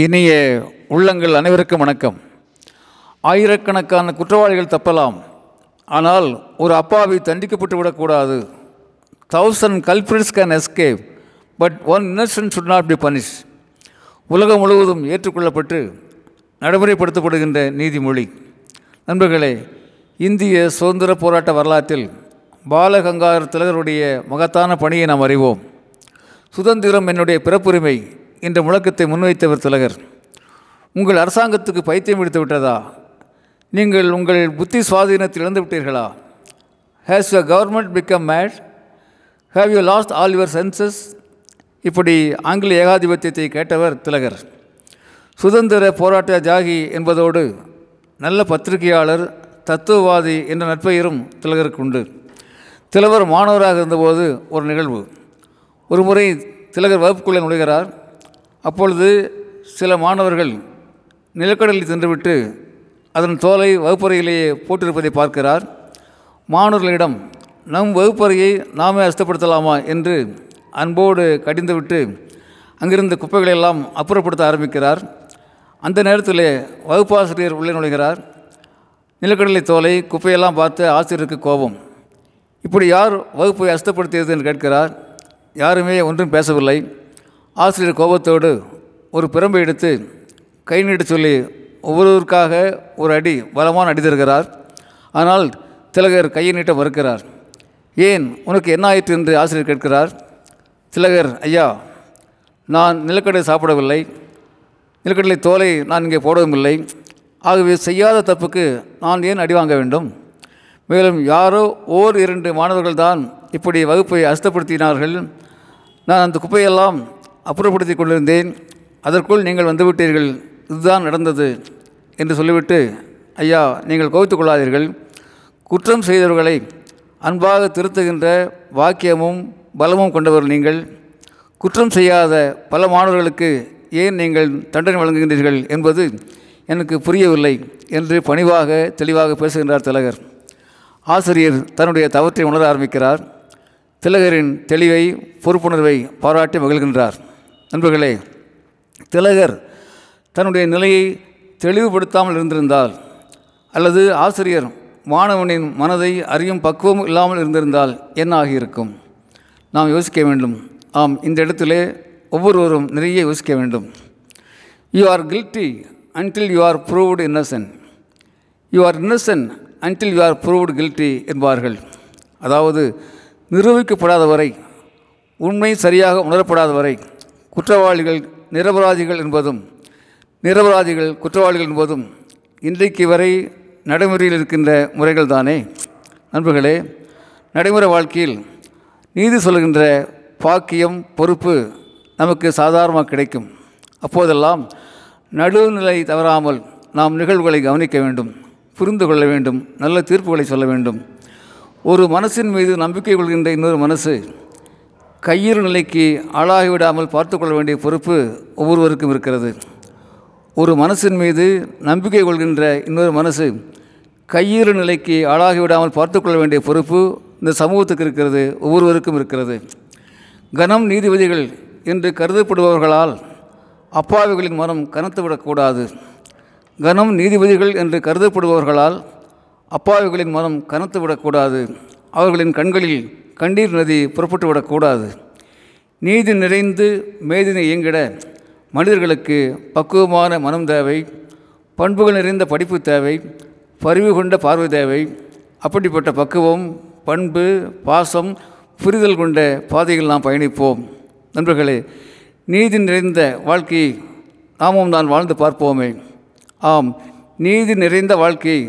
இனிய உள்ளங்கள் அனைவருக்கும் வணக்கம். ஆயிரக்கணக்கான குற்றவாளிகள் தப்பலாம். ஆனால் ஒரு அப்பாவி தண்டிக்கப்பட்டு விடக்கூடாது. Thousand culprits can escape but one innocent should not be punish உலகம் முழுவதும் ஏற்றுக்கொள்ளப்பட்டு நடைமுறைப்படுத்தப்படுகின்ற நீதிமொழி. நண்பர்களே இந்திய சுதந்திர போராட்ட வரலாற்றில் பாலகங்காதர திலகருடைய மகத்தான பணியை நாம் அறிவோம். சுதந்திரம் என்னுடைய பிறப்புரிமை. என்ற முழக்கத்தை முன்வைத்தவர் திலகர். உங்கள் அரசாங்கத்துக்கு பைத்தியம் எடுத்து விட்டதா? நீங்கள் உங்கள் புத்தி சுவாதீனத்தில் இழந்து விட்டீர்களா? Has your government become mad have you lost all your senses இப்படி ஆங்கில ஏகாதிபத்தியத்தை கேட்டவர் திலகர். சுதந்திர போராட்ட ஜாகி என்பதோடு நல்ல பத்திரிகையாளர் தத்துவவாதி என்ற நட்பெயரும் திலகருக்கு உண்டு. திலவர் மாணவராக இருந்தபோது ஒரு நிகழ்வு. ஒரு முறை திலகர் வகுப்புக்குள்ளே நுழைகிறார். அப்பொழுது சில மாணவர்கள் நிலக்கடலில் சென்றுவிட்டு அதன் தோலை வகுப்பறையிலேயே போட்டிருப்பதை பார்க்கிறார். மாணவர்களிடம் நம் வகுப்பறையை நாமே அஸ்தப்படுத்தலாமா என்று அன்போடு கடிந்துவிட்டு அங்கிருந்த குப்பைகளை எல்லாம் அப்புறப்படுத்த ஆரம்பிக்கிறார். அந்த நேரத்தில் வகுப்பாசிரியர் உள்ளே நுழைகிறார். நிலக்கடலை தோலை குப்பையெல்லாம் பார்த்து ஆசிரியருக்கு கோபம். இப்படி யார் வகுப்பை அஸ்தப்படுத்தியது என்று கேட்கிறார். யாருமே ஒன்றும் பேசவில்லை. ஆசிரியர் கோபத்தோடு ஒரு பிரம்பை எடுத்து கை நீட்ட சொல்லி ஒவ்வொருவருக்காக ஒரு அடி பலமான அடி தருகிறார். ஆனால் திலகர் கையை நீட்ட மறுக்கிறார். ஏன் உனக்கு என்ன ஆயிற்று? என்று ஆசிரியர் கேட்கிறார். திலகர் ஐயா நான் நிலக்கடலை சாப்பிடவில்லை. நிலக்கடலை தோலை நான் இங்கே போடவும் இல்லை ஆகவே செய்யாத தப்புக்கு நான் ஏன் அடி வாங்க வேண்டும்? மேலும் யாரோ ஓர் இரண்டு மாணவர்கள் தான் இப்படி வகுப்பை அசுத்தப்படுத்தினார்கள் நான் அந்த குப்பையெல்லாம் அப்புறப்படுத்தி கொண்டிருந்தேன். அதற்குள் நீங்கள் வந்துவிட்டீர்கள். இதுதான் நடந்தது என்று சொல்லிவிட்டு ஐயா நீங்கள் கோவித்துக் கொள்ளாதீர்கள். குற்றம் செய்தவர்களை அன்பாக திருத்துகின்ற வாக்கியமும் பலமும் கொண்டவர் நீங்கள். குற்றம் செய்யாத பல மாணவர்களுக்கு ஏன் நீங்கள் தண்டனை வழங்குகின்றீர்கள் என்பது எனக்கு புரியவில்லை என்று பணிவாக தெளிவாக பேசுகின்றார் திலகர். ஆசிரியர் தன்னுடைய தவற்றை உணர ஆரம்பிக்கிறார். திலகரின் தெளிவை பொறுப்புணர்வை பாராட்டி மகிழ்கின்றார். நண்பர்களே திலகர் தன்னுடைய நிலையை தெளிவுபடுத்தாமல் இருந்திருந்தால் அல்லது ஆசிரியர் மாணவனின் மனதை அறியும் பக்குவம் இல்லாமல் இருந்திருந்தால் என்ன ஆகியிருக்கும்? நாம் யோசிக்க வேண்டும். ஆம் இந்த இடத்திலே ஒவ்வொருவரும் நிறைய யோசிக்க வேண்டும். You are guilty until you are proved innocent you are innocent until you are proved guilty என்பார்கள். அதாவது நிரூபிக்கப்படாத வரை உண்மை சரியாக உணரப்படாத வரை குற்றவாளிகள் நிரபராதிகள் என்பதும் நிரபராதிகள் குற்றவாளிகள் என்பதும் இன்றைக்கு வரை நடைமுறையில் இருக்கின்ற முறைகள் தானே? நண்பர்களே நடைமுறை வாழ்க்கையில் நீதி சொல்கின்ற பாக்கியம் பொறுப்பு நமக்கு சாதாரணமாக கிடைக்கும். அப்போதெல்லாம் நடுநிலை தவறாமல் நாம் நிகழ்வுகளை கவனிக்க வேண்டும் புரிந்து கொள்ள வேண்டும் நல்ல தீர்ப்புகளை சொல்ல வேண்டும். ஒரு மனசின் மீது நம்பிக்கை கொள்கின்ற இன்னொரு மனசு கையிறு நிலைக்கு ஆளாகிவிடாமல் பார்த்து கொள்ள வேண்டிய பொறுப்பு ஒவ்வொருவருக்கும் இருக்கிறது. ஒரு மனசின் மீது நம்பிக்கை கொள்கின்ற இன்னொரு மனசு கையீறு நிலைக்கு ஆளாகிவிடாமல் பார்த்து கொள்ள வேண்டிய பொறுப்பு இந்த சமூகத்துக்கு இருக்கிறது ஒவ்வொருவருக்கும் இருக்கிறது. கனம் நீதிபதிகள் என்று கருதப்படுபவர்களால் அப்பாவிகளின் மனம் கனத்துவிடக்கூடாது கனம் நீதிபதிகள் என்று கருதப்படுபவர்களால் அப்பாவிகளின் மனம் கனத்து விடக்கூடாது அவர்களின் கண்களில் கண்ணீர் நதி புறப்பட்டு விடக்கூடாது நீதி நிறைந்து மேதினை இயங்கிட மனிதர்களுக்கு பக்குவமான மனம் தேவை பண்புகள் நிறைந்த படிப்பு தேவை பரிவு கொண்ட பார்வை தேவை. அப்படிப்பட்ட பக்குவம் பண்பு பாசம் புரிதல் கொண்ட பாதையில் நாம் பயணிப்போம். நண்பர்களே நீதி நிறைந்த வாழ்க்கையை நாமும் தான் வாழ்ந்து பார்ப்போமே. ஆம் நீதி நிறைந்த வாழ்க்கையை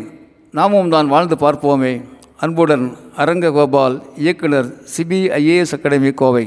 நாமும் தான் வாழ்ந்து பார்ப்போமே. அன்புடன் அரங்ககோபால் இயக்குனர் சிபிஐஏஎஸ் அகாடமி கோவை.